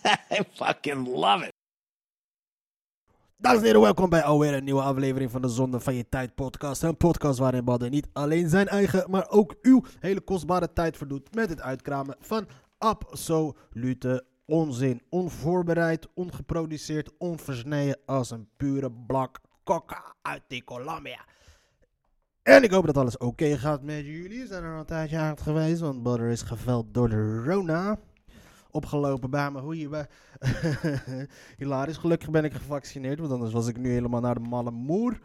I fucking love it. Dames en heren, welkom bij alweer een nieuwe aflevering van de Zonde van Je Tijd podcast. Een podcast waarin Badden niet alleen zijn eigen, maar ook uw hele kostbare tijd verdoet met het uitkramen van absolute onzin. Onvoorbereid, ongeproduceerd, onversneden als een pure blak coca uit die Colombia. En ik hoop dat alles oké gaat met jullie. Zijn er al een tijdje uit geweest, want Badder is geveld door de Rona opgelopen bij me. Hoe je Hilarisch. Gelukkig ben ik gevaccineerd, want anders was ik nu helemaal naar de malle moer.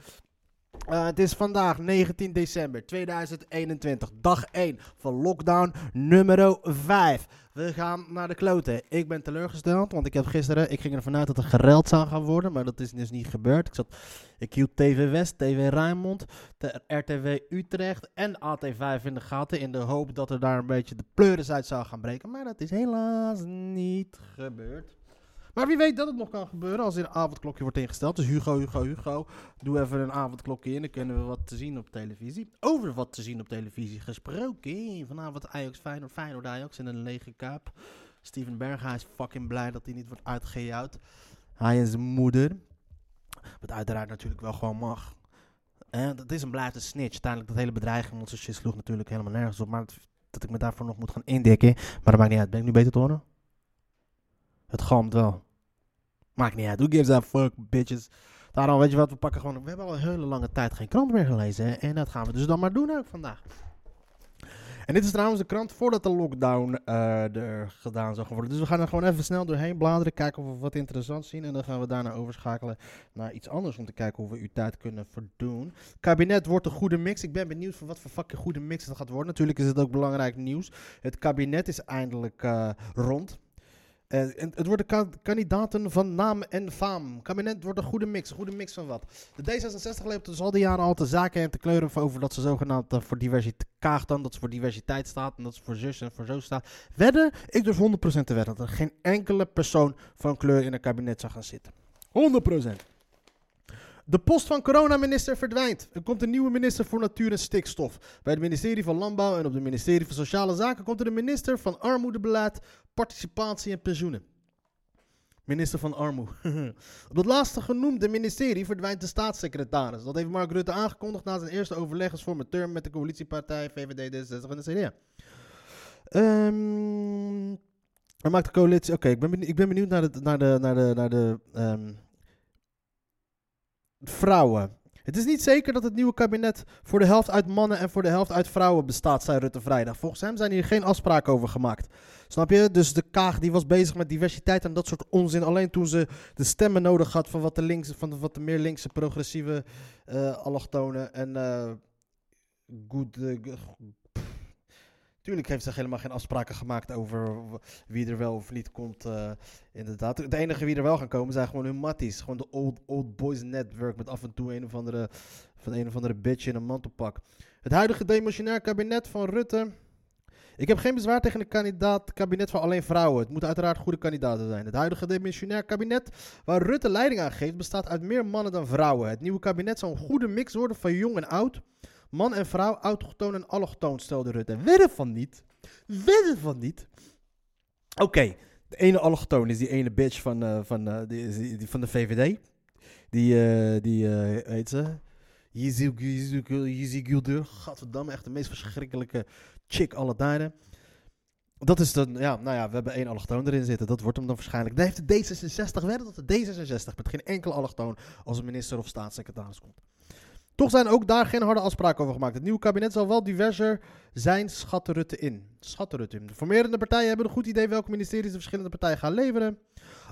Eh, het is vandaag 19 december 2021, dag 1 van lockdown nummer 5. We gaan naar de kloten. Ik ben teleurgesteld, want ik heb gisteren, ik ging ervan uit dat er gereld zou gaan worden, maar dat is dus niet gebeurd. Ik, zat, ik hield TV West, TV Rijnmond, RTW Utrecht en AT5 in de gaten in de hoop dat er daar een beetje de pleuris uit zou gaan breken. Maar dat is helaas niet gebeurd. Maar wie weet dat het nog kan gebeuren als er een avondklokje wordt ingesteld. Dus Hugo, Hugo, Hugo, doe even een avondklokje in. Dan kunnen we wat te zien op televisie. Over wat te zien op televisie gesproken. Vanavond Ajax Feyenoord, Feyenoord Ajax in een lege kaap. Steven Berghuis is fucking blij dat hij niet wordt uitgejouwd. Hij en zijn moeder. Wat uiteraard natuurlijk wel gewoon mag. En dat is een blijft een snitch. Uiteindelijk dat hele bedreiging, shit sloeg natuurlijk helemaal nergens op. Maar dat, dat ik me daarvoor nog moet gaan indikken. Maar dat maakt niet uit. Ben ik nu beter te horen? Het galmt wel. Maakt niet uit. Who gives a fuck, bitches. Daarom, weet je wat, we pakken gewoon... We hebben al een hele lange tijd geen krant meer gelezen. En dat gaan we dus dan maar doen ook vandaag. En dit is trouwens de krant voordat de lockdown eh, er gedaan zou worden. Dus we gaan er gewoon even snel doorheen bladeren. Kijken of we wat interessants zien. En dan gaan we daarna overschakelen naar iets anders. Om te kijken hoe we uw tijd kunnen verdoen. Kabinet wordt een goede mix. Ik ben benieuwd voor wat voor fucking goede mix het gaat worden. Natuurlijk is het ook belangrijk nieuws. Het kabinet is eindelijk eh, rond. Eh, en het worden ka- kandidaten van naam en faam. Kabinet wordt een goede mix. Een goede mix van wat? De D66 leeft dus al die jaren al te zaken en te kleuren over dat ze zogenaamd eh, voor diversiteit kaagt dan. Dat ze voor diversiteit staat en dat ze voor zus en voor zo staat. Wedden? Ik durf 100% te wedden dat er geen enkele persoon van kleur in een kabinet zou gaan zitten. 100%. De post van coronaminister verdwijnt. Er komt een nieuwe minister voor Natuur en Stikstof. Bij het ministerie van Landbouw en op het ministerie van Sociale Zaken komt er een minister van Armoedebeleid, Participatie en Pensioenen. Minister van Armoede. op het laatste genoemde ministerie verdwijnt de staatssecretaris. Dat heeft Mark Rutte aangekondigd na zijn eerste overleggings voor mijn term met de coalitiepartij VVD, D66 en de CDA. Ehm er maakt de coalitie. Oké, ik, ben benieuwd, ik ben benieuwd naar de, naar de, naar de, naar de ehm, vrouwen. Het is niet zeker dat het nieuwe kabinet voor de helft uit mannen en voor de helft uit vrouwen bestaat, zei Rutte vrijdag. Volgens hem zijn hier geen afspraken over gemaakt. Snap je? Dus de Kaag die was bezig met diversiteit en dat soort onzin. Alleen toen ze de stemmen nodig had van wat de, linkse, van wat de meer linkse, progressieve eh allochtonen en pff. Tuurlijk heeft ze helemaal geen afspraken gemaakt over wie er wel of niet komt. eh, inderdaad. Het enige wie er wel gaan komen zijn gewoon hun matties. Gewoon de old, old boys network met af en toe een of andere, van een of andere bitch in een mantelpak. Het huidige demissionair kabinet van Rutte. Ik heb geen bezwaar tegen een kandidaat kabinet van alleen vrouwen. Het moeten uiteraard goede kandidaten zijn. Het huidige demissionair kabinet waar Rutte leiding aan geeft bestaat uit meer mannen dan vrouwen. Het nieuwe kabinet zal een goede mix worden van jong en oud. Man en vrouw, autochtoon en allochtoon, stelde Rutte. Wedden van niet. Wedden van niet. Oké, de ene allochtoon is die ene bitch van, eh, van, eh, die, die, van de VVD. Die, eh die heet ze? Yeezy Gilder. Gadverdamme, echt de meest verschrikkelijke chick alle tijden. Dat is dan, ja, nou ja, we hebben één allochtoon erin zitten. Dat wordt hem dan waarschijnlijk. Dan heeft de D66 wedden dat de D66 met geen enkele allochtoon als minister of staatssecretaris komt. Toch zijn ook daar geen harde afspraken over gemaakt. Het nieuwe kabinet zal wel diverser zijn, schat Rutte in. Schat Rutte in. De formerende partijen hebben een goed idee welke ministeries de verschillende partijen gaan leveren.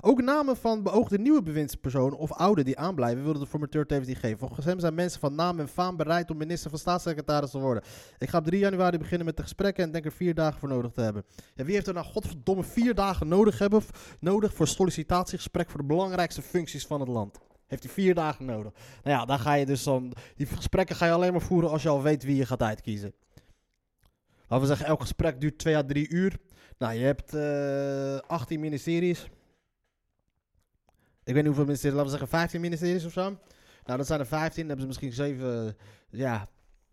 Ook namen van beoogde nieuwe bewindspersonen of oude die aanblijven wilden de formateur tevens niet geven. Volgens hem zijn mensen van naam en faam bereid om minister van staatssecretaris te worden. Ik ga op 3 januari beginnen met de gesprekken en denk er vier dagen voor nodig te hebben. Ja, wie heeft er nou godverdomme vier dagen nodig, hebben, nodig voor sollicitatiegesprek voor de belangrijkste functies van het land? Heeft hij vier dagen nodig. Nou ja, dan ga je dus dan... Die gesprekken ga je alleen maar voeren als je al weet wie je gaat uitkiezen. Laten we zeggen, elk gesprek duurt twee à drie uur. Nou, je hebt eh 18 ministeries. Ik weet niet hoeveel ministeries, laten we zeggen 15 ministeries of zo. Nou, dat zijn er 15. Dan hebben ze misschien zeven, ja,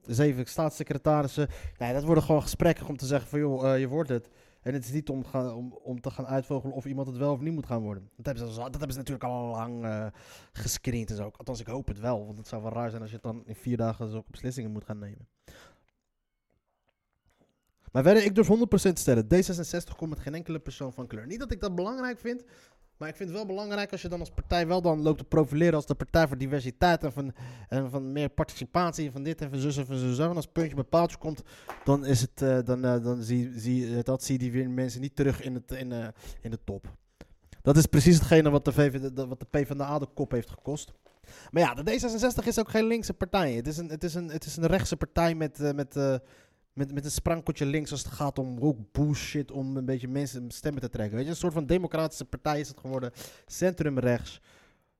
zeven staatssecretarissen. Nee, dat worden gewoon gesprekken om te zeggen van, joh, eh, je wordt het. En het is niet om, gaan, om, om te gaan uitvogelen of iemand het wel of niet moet gaan worden. Dat hebben ze, dat hebben ze natuurlijk al lang eh gescreend en zo. Althans, ik hoop het wel. Want het zou wel raar zijn als je dan in vier dagen zulke beslissingen moet gaan nemen. Maar verder, ik durf 100% stellen. D66 komt met geen enkele persoon van kleur. Niet dat ik dat belangrijk vind. Maar ik vind het wel belangrijk als je dan als partij wel dan loopt te profileren als de partij voor diversiteit en van, en van meer participatie en van dit en van zus en van zo. En als puntje bij paaltje komt, dan is het, eh, dan, eh, dan zie, zie, dat zie die mensen niet terug in, het, in, eh, in de top. Dat is precies hetgene wat de, VVD, wat de PvdA de kop heeft gekost. Maar ja, de D66 is ook geen linkse partij. Het is een, het is een, het is een rechtse partij met, met, met, met een sprankeltje links als het gaat om ook bullshit om een beetje mensen stemmen te trekken. Weet je, een soort van democratische partij is het geworden. Centrumrechts.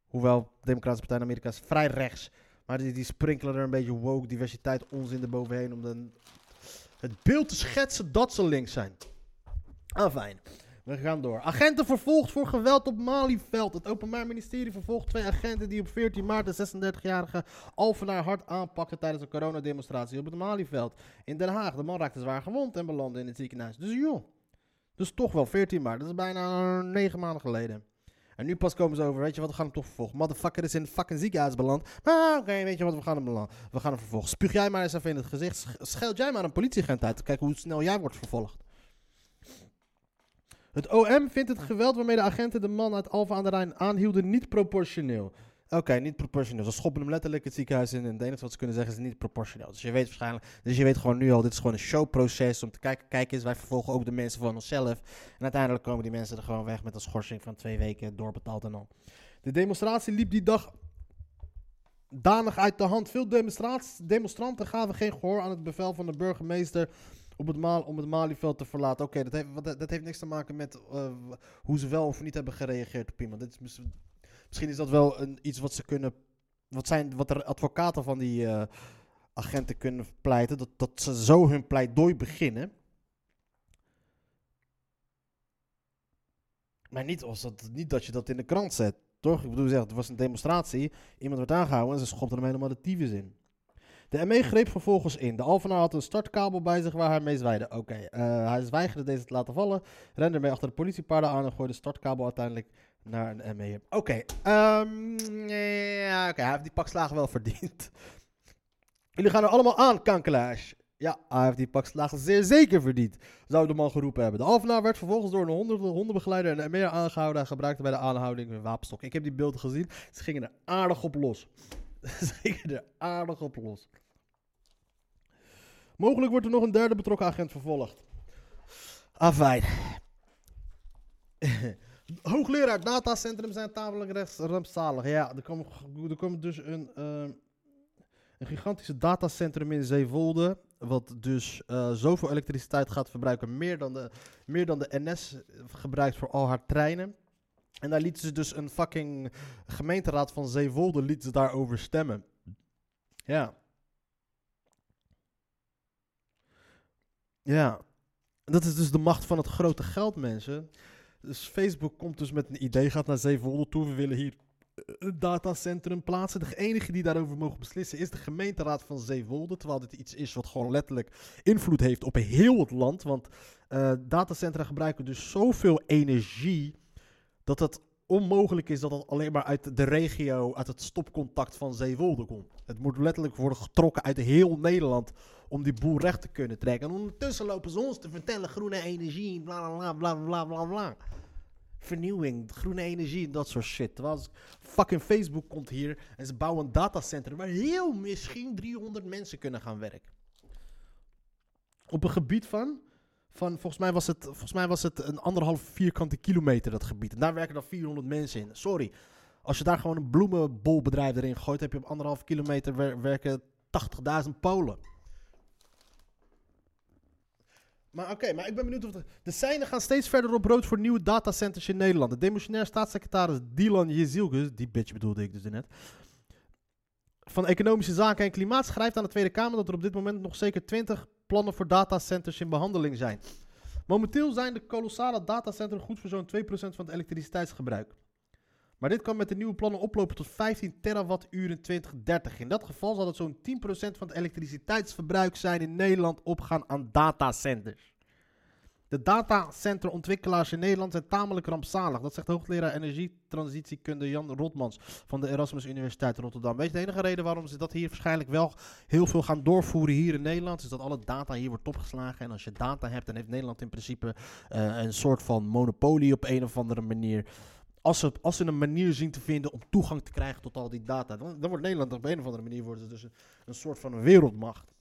Hoewel de Democratische Partij in Amerika is vrij rechts. Maar die, die sprinkelen er een beetje woke, diversiteit, onzin erbovenheen. Om dan het beeld te schetsen dat ze links zijn. Ah, fijn. We gaan door. Agenten vervolgd voor geweld op Malieveld. Het Openbaar Ministerie vervolgt twee agenten die op 14 maart de 36-jarige Alvenaar hard aanpakten tijdens een coronademonstratie op het Malieveld in Den Haag. De man raakte zwaar gewond en belandde in het ziekenhuis. Dus joh, dus toch wel 14 maart. Dat is bijna uh, 9 maanden geleden. En nu pas komen ze over, weet je wat, we gaan hem toch vervolgen. Motherfucker is in het fucking ziekenhuis beland. Maar oké, weet je wat, we gaan hem beland. We gaan hem vervolgen. Spuug jij maar eens even in het gezicht. Sch- Scheld jij maar een politieagent uit. Kijk hoe snel jij wordt vervolgd. Het OM vindt het geweld waarmee de agenten de man uit Alphen aan de Rijn aanhielden niet proportioneel. Oké, niet proportioneel. Ze schoppen hem letterlijk het ziekenhuis in en het enige wat ze kunnen zeggen is niet proportioneel. Dus je weet waarschijnlijk, dus je weet gewoon nu al, dit is gewoon een showproces om te kijken, kijk eens, wij vervolgen ook de mensen van onszelf. En uiteindelijk komen die mensen er gewoon weg met een schorsing van twee weken, doorbetaald en al. De demonstratie liep die dag danig uit de hand. Veel demonstranten gaven geen gehoor aan het bevel van de burgemeester op het maal, om het Malieveld te verlaten. Oké, dat, dat heeft niks te maken met eh, hoe ze wel of niet hebben gereageerd op iemand. Is mis- misschien is dat wel een, iets wat ze kunnen. Wat, zijn, wat de advocaten van die eh, agenten kunnen pleiten. Dat, dat ze zo hun pleidooi beginnen. Maar niet, als dat, niet dat je dat in de krant zet. Toch? Ik bedoel, zeg, het was een demonstratie. Iemand werd aangehouden en ze schopten hem helemaal de tyfus in. De ME greep vervolgens in. De Alphenaar had een startkabel bij zich waar hij mee zwaaide. Oké, eh, hij weigerde deze te laten vallen. Rende ermee achter de politiepaarden aan en gooide de startkabel uiteindelijk naar een ME. Oké, ehm, ja, oké, hij heeft die pak slagen wel verdiend. Jullie gaan er allemaal aan, kankelaars. Ja, hij heeft die pak slagen zeer zeker verdiend, zou de man geroepen hebben. De Alphenaar werd vervolgens door een hondenbegeleider en meer aangehouden en gebruikte bij de aanhouding een wapenstok. Ik heb die beelden gezien, ze gingen er aardig op los. ze gingen er aardig op los. Mogelijk wordt er nog een derde betrokken agent vervolgd. Afijn. Hoogleraar datacentrum zijn tamelijk rechts rampzalig. Ja, er komt, er dus een, eh, een gigantische datacentrum in Zeewolde. Wat dus eh, zoveel elektriciteit gaat verbruiken. Meer dan, de, meer dan de NS gebruikt voor al haar treinen. En daar lieten ze dus een fucking gemeenteraad van Zeewolde liet ze daarover stemmen. Ja. Ja. Dat is dus de macht van het grote geld, mensen. Dus Facebook komt dus met een idee, gaat naar Zeewolde toe. We willen hier een datacentrum plaatsen. De enige die daarover mogen beslissen is de gemeenteraad van Zeewolde. Terwijl dit iets is wat gewoon letterlijk invloed heeft op heel het land. Want eh, datacentra gebruiken dus zoveel energie dat het onmogelijk is dat het alleen maar uit de regio, uit het stopcontact van Zeewolde komt. Het moet letterlijk worden getrokken uit heel Nederland om die boel recht te kunnen trekken. En ondertussen lopen ze ons te vertellen groene energie, bla bla bla bla bla bla. Vernieuwing, groene energie en dat soort shit. Als fucking Facebook komt hier en ze bouwen een datacenter waar heel misschien 300 mensen kunnen gaan werken. Op een gebied van van, volgens mij, was het, volgens mij was het een anderhalf vierkante kilometer dat gebied. En daar werken dan 400 mensen in. Sorry, als je daar gewoon een bloemenbolbedrijf erin gooit, heb je op anderhalf kilometer wer- werken 80.000 Polen. Maar oké, maar ik ben benieuwd of de, de seinen gaan steeds verder op rood voor nieuwe datacenters in Nederland. De demissionair staatssecretaris Dylan Jezilgus, die bitch bedoelde ik dus net, van Economische Zaken en Klimaat schrijft aan de Tweede Kamer dat er op dit moment nog zeker 20 plannen voor datacenters in behandeling zijn. Momenteel zijn de kolossale datacenters goed voor zo'n 2% van het elektriciteitsgebruik. Maar dit kan met de nieuwe plannen oplopen tot 15 terawattuur in 2030. In dat geval zal het zo'n 10% van het elektriciteitsverbruik zijn in Nederland opgaan aan datacenters. De datacenterontwikkelaars in Nederland zijn tamelijk rampzalig. Dat zegt hoogleraar energietransitiekunde Jan Rotmans van de Erasmus Universiteit Rotterdam. Weet je, de enige reden waarom ze dat hier waarschijnlijk wel heel veel gaan doorvoeren hier in Nederland, is dat alle data hier wordt opgeslagen. En als je data hebt, dan heeft Nederland in principe eh, een soort van monopolie op een of andere manier. Als ze, als ze een manier zien te vinden om toegang te krijgen tot al die data, dan, dan wordt Nederland op een of andere manier wordt het dus een, een soort van wereldmacht.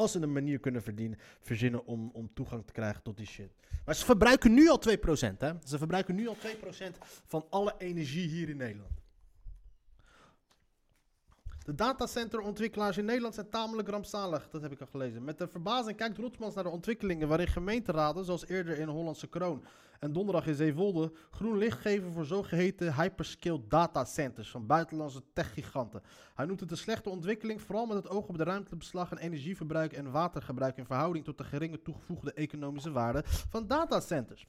Als ze een manier kunnen verdienen, verzinnen om, om toegang te krijgen tot die shit. Maar ze verbruiken nu al 2%, hè? Ze verbruiken nu al 2% van alle energie hier in Nederland. De datacenterontwikkelaars in Nederland zijn tamelijk rampzalig, dat heb ik al gelezen. Met de verbazing kijkt Rotsmans naar de ontwikkelingen waarin gemeenteraden, zoals eerder in Hollandse Kroon en donderdag in Zeewolde, groen licht geven voor zogeheten hyperscale datacenters van buitenlandse techgiganten. Hij noemt het een slechte ontwikkeling, vooral met het oog op de ruimtebeslag en energieverbruik en watergebruik in verhouding tot de geringe toegevoegde economische waarde van datacenters.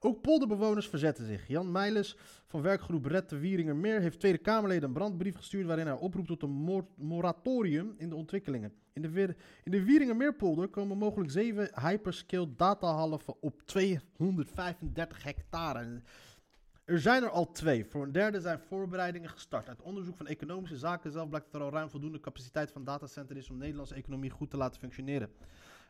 Ook polderbewoners verzetten zich. Jan Meijles van werkgroep Red de Wieringermeer heeft Tweede Kamerleden een brandbrief gestuurd waarin hij oproept tot een mor- moratorium in de ontwikkelingen. In de, in de Wieringermeerpolder komen mogelijk zeven hyperscale datahallen van op 235 hectare. Er zijn er al twee. Voor een derde zijn voorbereidingen gestart. Uit onderzoek van economische zaken zelf blijkt dat er al ruim voldoende capaciteit van datacenter is om de Nederlandse economie goed te laten functioneren.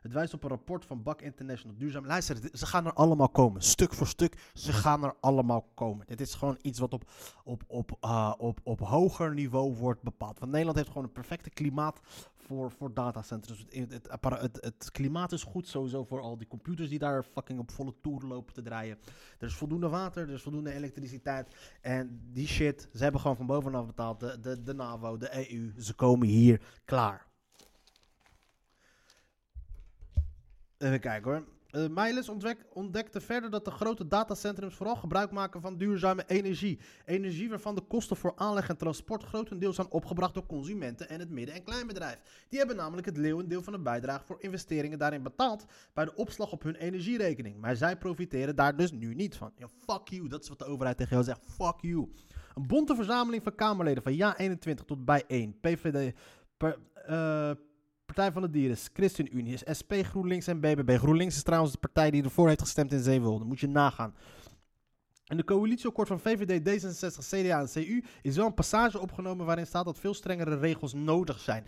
Het wijst op een rapport van BAK International. Duurzaam. Luister, ze gaan er allemaal komen. Stuk voor stuk. Ze gaan er allemaal komen. Dit is gewoon iets wat op, op, op, ah, op, op hoger niveau wordt bepaald. Want Nederland heeft gewoon een perfecte klimaat voor, voor datacenters. Het, het, het, het klimaat is goed sowieso voor al die computers die daar fucking op volle toeren lopen te draaien. Er is voldoende water, er is voldoende elektriciteit. En die shit, ze hebben gewoon van bovenaf betaald. De, de, de NAVO, de EU, ze komen hier klaar. Even kijken hoor. Uh, ontdek- ontdekte verder dat de grote datacentrums vooral gebruik maken van duurzame energie. Energie waarvan de kosten voor aanleg en transport grotendeels zijn opgebracht door consumenten en het midden- en kleinbedrijf. Die hebben namelijk het leeuwendeel van de bijdrage voor investeringen daarin betaald bij de opslag op hun energierekening. Maar zij profiteren daar dus nu niet van. Ja, fuck you, dat is wat de overheid tegen jou zegt. Fuck you. Een bonte verzameling van Kamerleden van Ja 21 tot bij 1. PVD, per, eh, Partij van de Dieren, ChristenUnie, is SP, GroenLinks en BBB. GroenLinks is trouwens de partij die ervoor heeft gestemd in Zeewolde. Moet je nagaan. In de coalitieakkoord van VVD, D66, CDA en CU is wel een passage opgenomen waarin staat dat veel strengere regels nodig zijn.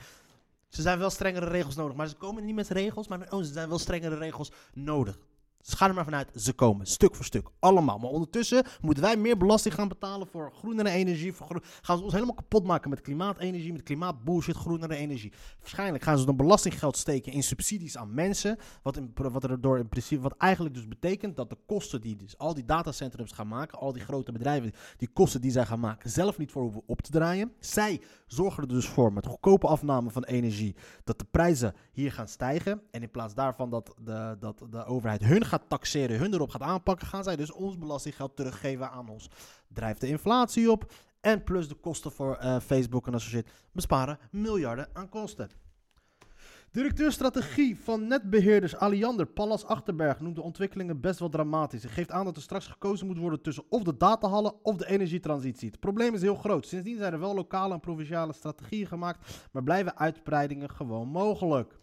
Ze zijn wel strengere regels nodig, maar ze komen niet met regels, maar oh, ze zijn wel strengere regels nodig. Dus er maar vanuit, ze komen, stuk voor stuk, allemaal. Maar ondertussen moeten wij meer belasting gaan betalen voor groenere energie. Voor groen... Gaan ze ons helemaal kapot maken met klimaatenergie, met klimaatbullshit, groenere energie. Waarschijnlijk gaan ze dan belastinggeld steken in subsidies aan mensen. Wat, wat, er door in principe, wat eigenlijk dus betekent dat de kosten die dus al die datacentrums gaan maken, al die grote bedrijven, die kosten die zij gaan maken, zelf niet voor hoeven op te draaien. Zij zorgen er dus voor met goedkope afname van energie dat de prijzen hier gaan stijgen. En in plaats daarvan dat de, dat de overheid hun gaat taxeren, hun erop gaat aanpakken, gaan zij dus ons belastinggeld teruggeven aan ons. Drijft de inflatie op en plus de kosten voor uh, Facebook en associate besparen miljarden aan kosten. Directeur strategie van netbeheerders Aliander Pallas Achterberg noemt de ontwikkelingen best wel dramatisch. Hij geeft aan dat er straks gekozen moet worden tussen of de datahallen of de energietransitie. Het probleem is heel groot. Sindsdien zijn er wel lokale en provinciale strategieën gemaakt, maar blijven uitbreidingen gewoon mogelijk.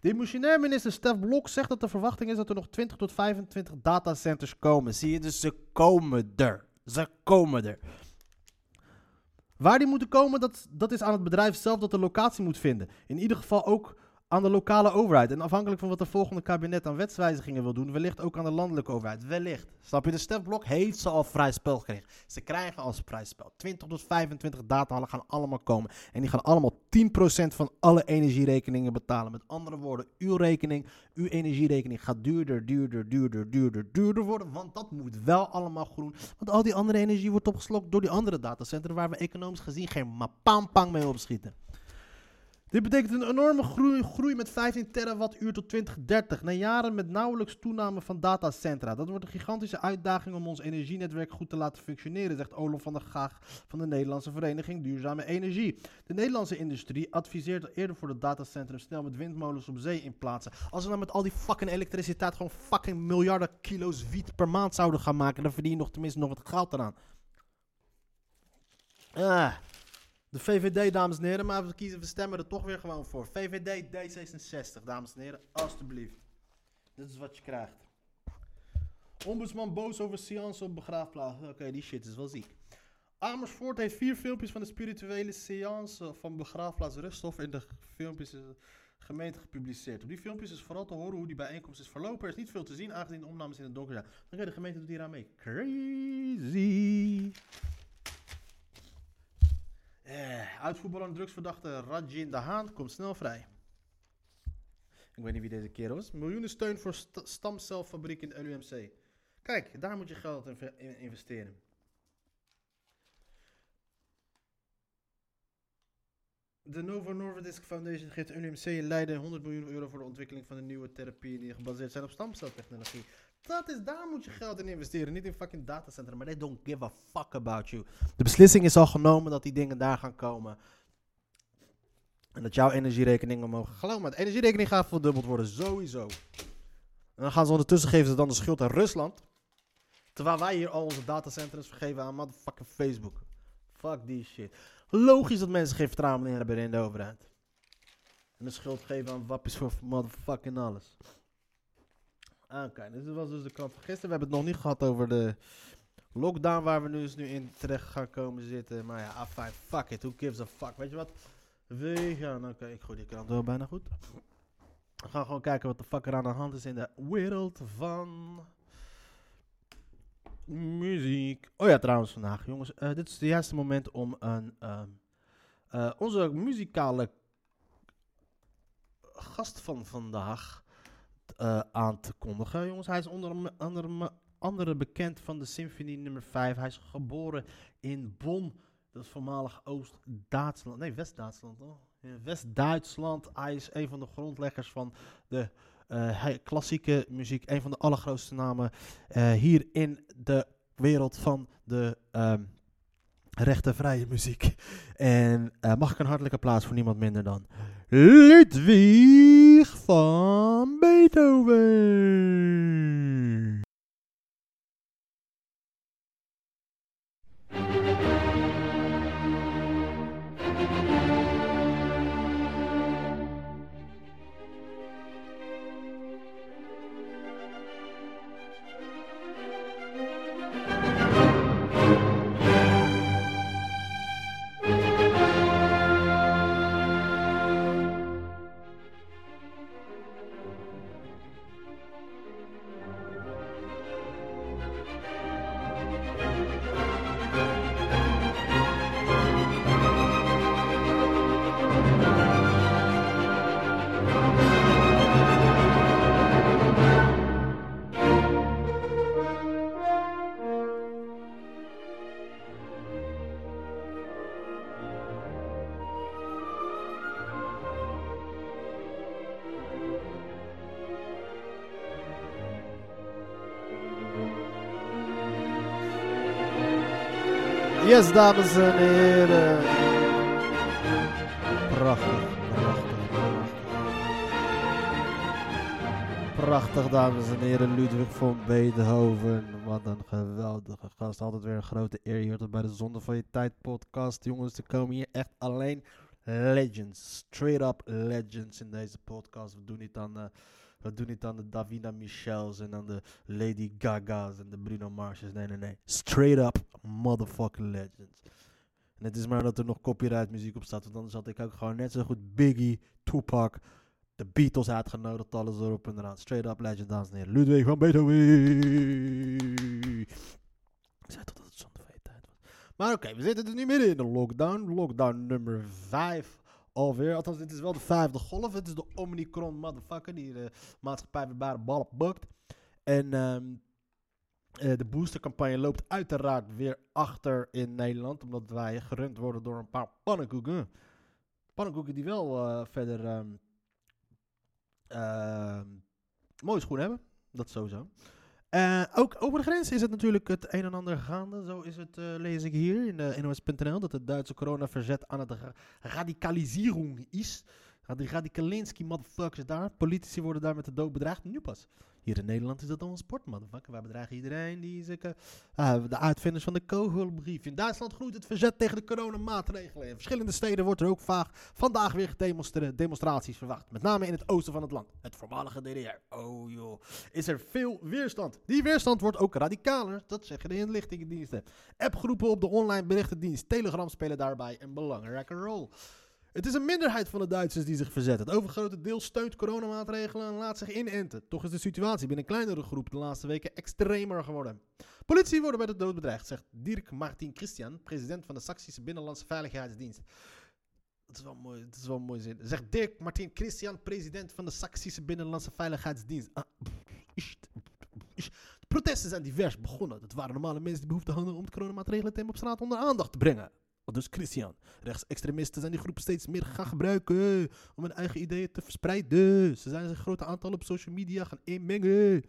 Demissionair minister Stef Blok zegt dat de verwachting is dat er nog 20 tot 25 datacenters komen. Zie je, dus ze komen er. Ze komen er. Waar die moeten komen, dat, dat is aan het bedrijf zelf dat de locatie moet vinden. In ieder geval ook aan de lokale overheid. En afhankelijk van wat de volgende kabinet aan wetswijzigingen wil doen, wellicht ook aan de landelijke overheid. Wellicht. Snap je? De stefblok heeft ze al vrij spel gekregen. Ze krijgen al vrij spel. 20 tot 25 datahallen gaan allemaal komen. En die gaan allemaal 10% van alle energierekeningen betalen. Met andere woorden, uw rekening, uw energierekening gaat duurder, duurder, duurder, duurder, duurder worden. Want dat moet wel allemaal groen. Want al die andere energie wordt opgeslokt door die andere datacentra waar we economisch gezien geen mapang mee opschieten. Dit betekent een enorme groei, groei met 15 terawattuur tot 2030. Na jaren met nauwelijks toename van datacentra. Dat wordt een gigantische uitdaging om ons energienetwerk goed te laten functioneren, zegt Olof van der Gaag van de Nederlandse Vereniging Duurzame Energie. De Nederlandse industrie adviseert eerder voor de datacentrum snel met windmolens op zee in plaatsen. Als we nou met al die fucking elektriciteit gewoon fucking miljarden kilo's wiet per maand zouden gaan maken, dan verdien je nog tenminste nog wat geld eraan. Ah. De VVD, dames en heren, maar we kiezen, we stemmen er toch weer gewoon voor. VVD D66, dames en heren, alstublieft. Dit is wat je krijgt. Ombudsman boos over seance op begraafplaats. Oké, die shit is wel ziek. Amersfoort heeft vier filmpjes van de spirituele seance van begraafplaats Rusthof in de filmpjes eh, gemeente gepubliceerd. Op die filmpjes is vooral te horen hoe die bijeenkomst is verlopen. Er is niet veel te zien, aangezien de opnames in het donker zijn. Oké, de gemeente doet hier aan mee. Crazy. Uitvoetballer en drugsverdachte Rajin de Haan komt snel vrij. Ik weet niet wie deze kerel is. Miljoenen steun voor st stamcelfabriek in LUMC. Kijk, daar moet je geld in investeren. De Novo Nordisk Foundation geeft de LUMC in Leiden 100 miljoen euro voor de ontwikkeling van de nieuwe therapieën die gebaseerd zijn op stamceltechnologie. Dat is, daar moet je geld in investeren, niet in fucking datacentra. Maar they don't give a fuck about you. De beslissing is al genomen dat die dingen daar gaan komen. En dat jouw energierekeningen mogen. Geloof me, de energierekening gaat verdubbeld worden, sowieso. En dan gaan ze ondertussen geven ze dan de schuld aan Rusland. Terwijl wij hier al onze datacentrums vergeven aan motherfucking Facebook. Fuck die shit. Logisch dat mensen geen vertrouwen meer hebben in de overheid. En de schuld geven aan wappies voor motherfucking alles. Oké, dit was dus de krant van gisteren. We hebben het nog niet gehad over de lockdown waar we nu, dus nu in terecht gaan komen zitten. Maar ja, afijn, fuck it, who gives a fuck. Weet je wat? We gaan, oké, ik gooi die krant wel bijna goed. We gaan gewoon kijken wat de fuck er aan de hand is in de wereld van muziek. Oh ja, trouwens vandaag, jongens. eh, dit is het juiste moment om een, ehm, eh, onze muzikale gast van vandaag eh, aan te kondigen. Jongens, hij is onder andere, andere bekend van de Symfonie nummer 5. Hij is geboren in Bonn, dat is voormalig Oost-Duitsland. Nee, West-Duitsland. West-Duitsland. Hij is een van de grondleggers van de eh, klassieke muziek. Een van de allergrootste namen eh, hier in de wereld van de ehm rechtenvrije muziek. En mag ik een hartelijke plaats voor niemand minder dan Ludwig van Beethoven. Dames en heren. Prachtig, prachtig, prachtig. Prachtig, dames en heren. Ludwig van Beethoven. Wat een geweldige gast. Altijd weer een grote eer hier bij de Zonde van je Tijd podcast. Jongens, er komen hier echt alleen legends. Straight up legends in deze podcast. We doen niet aan... eh, we doen niet aan de Davina Michels en aan de Lady Gaga's en de Bruno Mars's. Nee, nee, nee. Straight up motherfucking legends. En het is maar dat er nog copyright muziek op staat. Want anders had ik ook gewoon net zo goed Biggie, Tupac, De Beatles uitgenodigd, alles erop en eraan. Straight up legend, dames en heren. Ludwig van Beethoven. Ik zei toch dat het zonde van je tijd was. Maar oké, we zitten dus nu midden in de lockdown. Lockdown nummer 5 alweer. Althans, dit is wel de vijfde golf. Het is de Omicron motherfucker die de maatschappij weer bij de bal bukt. En ehm, eh, de boostercampagne loopt uiteraard weer achter in Nederland. Omdat wij gerund worden door een paar pannenkoeken. Pannenkoeken die wel eh, verder ehm, ehm, mooie schoenen hebben. Dat sowieso. Eh, ook over de grens is het natuurlijk het een en ander gaande. Zo is het, eh, lees ik hier in de NOS.nl, dat het Duitse coronaverzet aan het ra- radicalisering is. Die radicalinski motherfuckers daar. Politici worden daar met de dood bedreigd. Nu pas. Hier in Nederland is dat al een sport, motherfucker. Wij bedreigen iedereen die is, eh, ah, de uitvinders van de kogelbrief. In Duitsland groeit het verzet tegen de coronamaatregelen. In verschillende steden wordt er ook vaag vandaag weer demonstraties verwacht. Met name in het oosten van het land. Het voormalige DDR. Oh joh. Is er veel weerstand. Die weerstand wordt ook radicaler. Dat zeggen de inlichtingendiensten. Appgroepen op de online berichtendienst Telegram spelen daarbij een belangrijke rol. Het is een minderheid van de Duitsers die zich verzetten. Het overgrote deel steunt coronamaatregelen en laat zich inenten. Toch is de situatie binnen een kleinere groep de laatste weken extremer geworden. Politie worden bij de dood bedreigd, zegt Dirk Martin Christian, president van de Saksische Binnenlandse Veiligheidsdienst. Dat is wel mooi, dat is wel een mooie zin. Zegt Dirk Martin Christian, president van de Saksische Binnenlandse Veiligheidsdienst. Ah. De protesten zijn divers begonnen. Het waren normale mensen die behoefte hadden om de coronamaatregelen op straat onder aandacht te brengen. Dus Christian. Rechtsextremisten zijn die groepen steeds meer gaan gebruiken om hun eigen ideeën te verspreiden. Ze zijn in grote aantallen op social media gaan inmengen.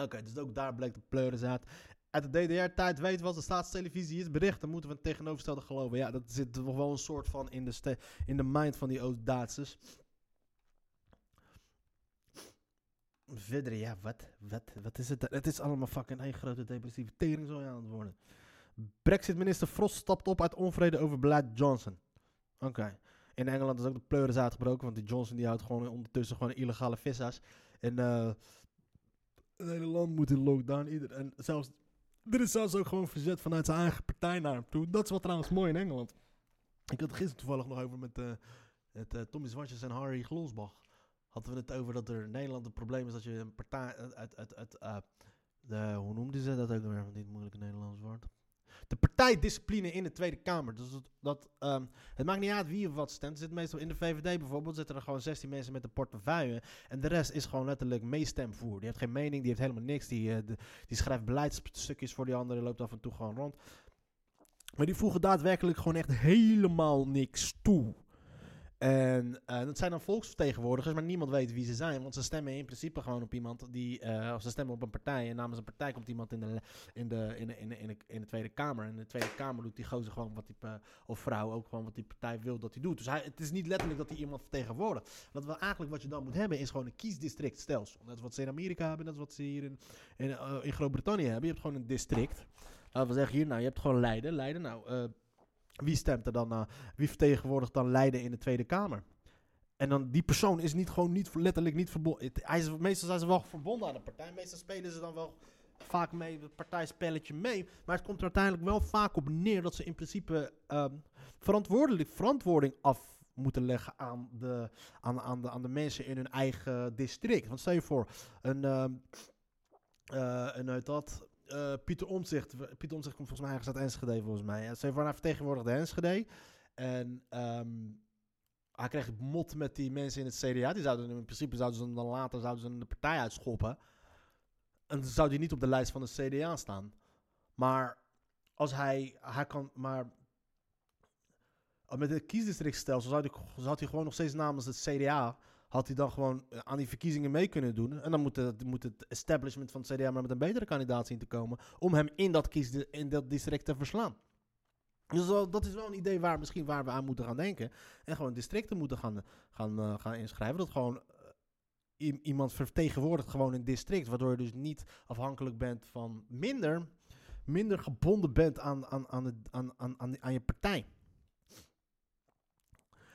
Oké, dus ook daar bleek de pleuris uit. De DDR-tijd weten we wat de staatstelevisie is bericht. Dan moeten we het tegenovergestelde geloven. Ja, dat zit toch wel een soort van in de, in de mind van die Oost-Duitsers. Verder, ja, wat, wat, wat is het? Het is allemaal fucking één grote depressieve tering zo aan het worden. Brexit-minister Frost stapt op uit onvrede over beleid Johnson. Oké. In Engeland is ook de pleuris uitgebroken, want die Johnson die houdt gewoon ondertussen gewoon illegale vissa's. En eh het hele land moet in lockdown. Ieder, en zelfs, er is zelfs ook gewoon verzet vanuit zijn eigen partij naar toe. Dat is wat trouwens mooi in Engeland. Ik had het gisteren toevallig nog over met, eh, Tommy Zwartjes en Harry Glosbach. Hadden we het over dat er in Nederland het probleem is dat je een partij uit, uit, uit, de, hoe noemden ze dat ook weer, van dit moeilijke Nederlands woord? De partijdiscipline in de Tweede Kamer. Dus dat, dat, ehm, het maakt niet uit wie of wat stemt. Zit meestal in de VVD bijvoorbeeld zitten er gewoon 16 mensen met een portefeuille. En de rest is gewoon letterlijk meestemvoer. Die heeft geen mening, die heeft helemaal niks. Die, eh, die schrijft beleidsstukjes voor die anderen, loopt af en toe gewoon rond. Maar die voegen daadwerkelijk gewoon echt helemaal niks toe. En eh, dat zijn dan volksvertegenwoordigers, maar niemand weet wie ze zijn. Want ze stemmen in principe gewoon op iemand die. eh, of ze stemmen op een partij. En namens een partij komt iemand in de, in de, in de, in de, in de, Tweede Kamer. En in de Tweede Kamer doet die gozer gewoon wat die. eh, of vrouw ook gewoon wat die partij wil dat hij doet. Dus hij, het is niet letterlijk dat hij iemand vertegenwoordigt. Wat wel eigenlijk wat je dan moet hebben is gewoon een kiesdistrictstelsel. Net als wat ze in Amerika hebben, net als wat ze hier in, in, in Groot-Brittannië hebben. Je hebt gewoon een district. Laten we zeggen hier, nou, je hebt gewoon Leiden. Leiden, nou. Eh, wie stemt er dan naar? Wie vertegenwoordigt dan Leiden in de Tweede Kamer? En dan die persoon is niet gewoon niet letterlijk niet verbonden. Meestal zijn ze wel verbonden aan de partij. Meestal spelen ze dan wel vaak mee het partijspelletje mee. Maar het komt er uiteindelijk wel vaak op neer dat ze in principe ehm, verantwoordelijk, verantwoording af moeten leggen aan de, aan, aan, de, aan de mensen in hun eigen district. Want stel je voor, een, eh, een uit dat, eh, Pieter Omtzigt. Pieter Omtzigt komt volgens mij ergens uit Enschede volgens mij. Voor, hij vertegenwoordigde Enschede. En ehm, hij kreeg mot met die mensen in het CDA. Die zouden in principe zouden ze dan later zouden ze de partij uitschoppen. En dan zou hij niet op de lijst van de CDA staan. Maar als hij, hij kan, maar met het kiesdistrictstelsel zou hij, zou hij gewoon nog steeds namens het CDA had hij dan gewoon eh, aan die verkiezingen mee kunnen doen. En dan moet het, moet het establishment van het CDA maar met een betere kandidaat zien te komen om hem in dat, kies, in dat district te verslaan. Dus dat is wel een idee waar, misschien waar we aan moeten gaan denken. En gewoon districten moeten gaan, gaan, eh, gaan inschrijven. Dat gewoon eh, iemand vertegenwoordigt gewoon een district. Waardoor je dus niet afhankelijk bent van minder, minder gebonden bent aan, aan, aan, aan, aan, aan, aan je partij.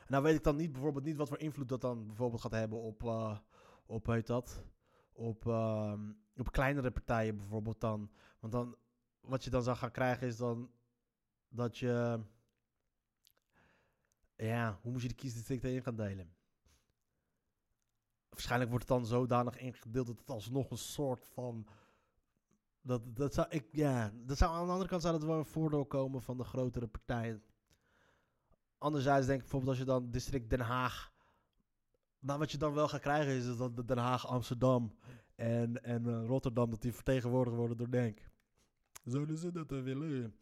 Nou weet ik dan niet bijvoorbeeld niet wat voor invloed dat dan bijvoorbeeld gaat hebben op, eh op heet dat, op, ehm, op kleinere partijen bijvoorbeeld dan. Want dan, wat je dan zou gaan krijgen is dan dat je, ja, hoe moet je de kiesdistricten in gaan delen? waarschijnlijk wordt het dan zodanig ingedeeld dat het alsnog een soort van. Dat, dat zou ik, ja, dat zou aan de andere kant zou dat wel een voordeel komen van de grotere partijen. Anderzijds denk ik bijvoorbeeld als je dan district Den Haag. Nou, wat je dan wel gaat krijgen is dat de Den Haag, Amsterdam en, en eh, Rotterdam, dat die vertegenwoordigd worden door Denk. Zouden ze dat dan willen?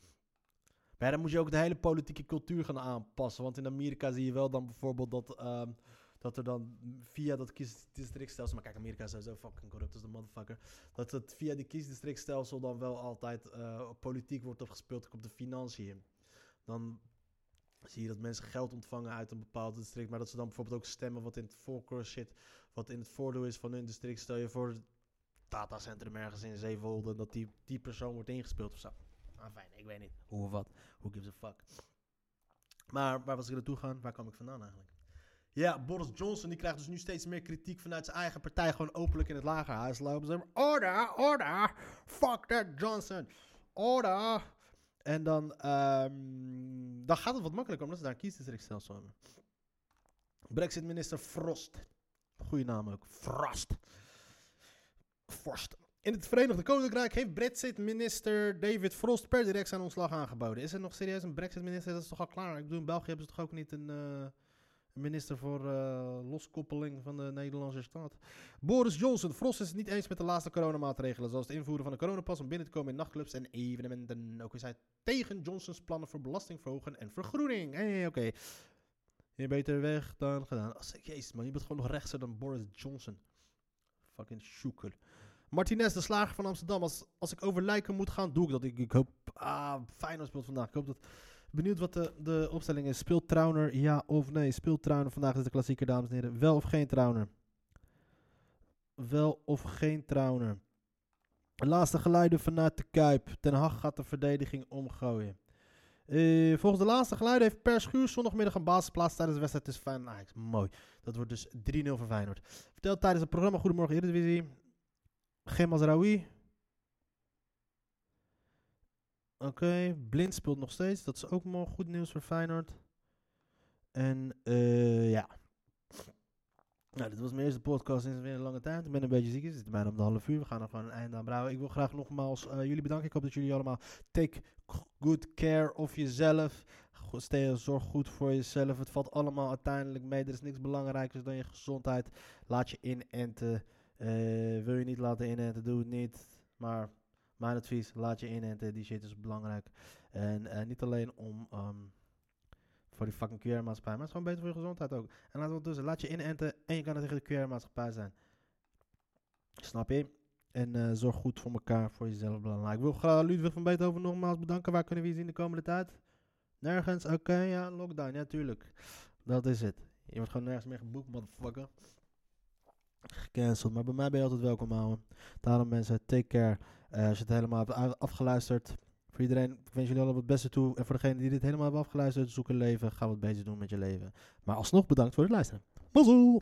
Maar dan moet je ook de hele politieke cultuur gaan aanpassen. Want in Amerika zie je wel dan bijvoorbeeld dat, ehm, dat er dan via dat kiesdistrictstelsel... Maar kijk, Amerika is sowieso fucking corrupt als de motherfucker. Dat het via die kiesdistrictstelsel dan wel altijd eh, politiek wordt opgespeeld op de financiën. Dan zie je dat mensen geld ontvangen uit een bepaald district, maar dat ze dan bijvoorbeeld ook stemmen wat in het voorkeur zit, wat in het voordeel is van hun district. Stel je voor, datacentrum ergens in Zeewolde, dat die, die persoon wordt ingespeeld of zo. Ah, fijn, ik weet niet hoe of wat. Who gives a fuck. Maar waar was ik naartoe gaan? Waar kwam ik vandaan eigenlijk? Ja, Boris Johnson die krijgt dus nu steeds meer kritiek vanuit zijn eigen partij. Gewoon openlijk in het lagerhuis lopen. Ze order, order, fuck that Johnson. Order. En dan, ehm, dan gaat het wat makkelijker omdat ze daar een kiesdistrictstelsel hebben. Brexit-minister Frost. Goeie naam ook. Frost. Frost. In het Verenigd Koninkrijk heeft Brexit-minister David Frost per direct zijn ontslag aangeboden. Is er nog serieus een Brexit-minister? Dat is toch al klaar? Ik bedoel, in België hebben ze toch ook niet een... Uh, minister voor uh, loskoppeling van de Nederlandse staat. Boris Johnson. Frost is het niet eens met de laatste coronamaatregelen, zoals het invoeren van een coronapas om binnen te komen in nachtclubs en evenementen. Ook is hij tegen Johnsons plannen voor belastingverhogen en vergroening. Hey, oké. Okay. Je beter weg dan gedaan. Jezus man, je bent gewoon nog rechtser dan Boris Johnson. Fucking shoeker. Martinez, de slager van Amsterdam. Als, als ik over lijken moet gaan, doe ik dat. Ik, ik hoop... Ah, Feyenoord speelt vandaag. Ik hoop dat... Benieuwd wat de, de opstelling is. Speelt Trauner ja of nee? Speelt Trauner vandaag is de klassieker, dames en heren. Wel of geen Trauner? Wel of geen Trauner? Laatste geluiden vanuit de Kuip. Ten Hag gaat de verdediging omgooien. Uh, volgens de laatste geluiden heeft Per Schuur zondagmiddag een basisplaats tijdens de wedstrijd tussen Feyenoord en. Mooi. Dat wordt dus 3-0 voor Feyenoord. Vertelt tijdens het programma Goedemorgen Eredivisie. Geen Mazraoui. Oké. Blind speelt nog steeds. Dat is ook mooi goed nieuws voor Feyenoord. En uh, ja. Nou, dit was mijn eerste podcast sinds weer een lange tijd. Ik ben een beetje ziek. Het zit bijna om de half uur. We gaan er gewoon een einde aan. Ik wil graag nogmaals uh, jullie bedanken. Ik hoop dat jullie allemaal take good care of jezelf. Stay, zorg goed voor jezelf. Het valt allemaal uiteindelijk mee. Er is niks belangrijkers dan je gezondheid. Laat je inenten. Uh, wil je niet laten inenten, doe het niet. Maar mijn advies, laat je inenten. Die shit is belangrijk. En uh, niet alleen om... Um, voor die fucking QR-maatschappij. Maar het is gewoon beter voor je gezondheid ook. En laat het tussen. Laat je inenten en je kan tegen de QR-maatschappij zijn. Snap je? En uh, zorg goed voor elkaar, voor jezelf belangrijk. Ik wil graag Ludwig van Beethoven nogmaals bedanken. Waar kunnen we je zien de komende tijd? Nergens? Oké, ja, lockdown. Ja, tuurlijk. Dat is het. Je wordt gewoon nergens meer geboekt, motherfucker. Gecanceld. Maar bij mij ben je altijd welkom, houden. Daarom mensen, take care. Uh, als je het helemaal hebt afgeluisterd. Voor iedereen, ik wens jullie allemaal het beste toe. En voor degenen die dit helemaal hebben afgeluisterd, zoek een leven. Ga wat beter doen met je leven. Maar alsnog bedankt voor het luisteren. Mazzel!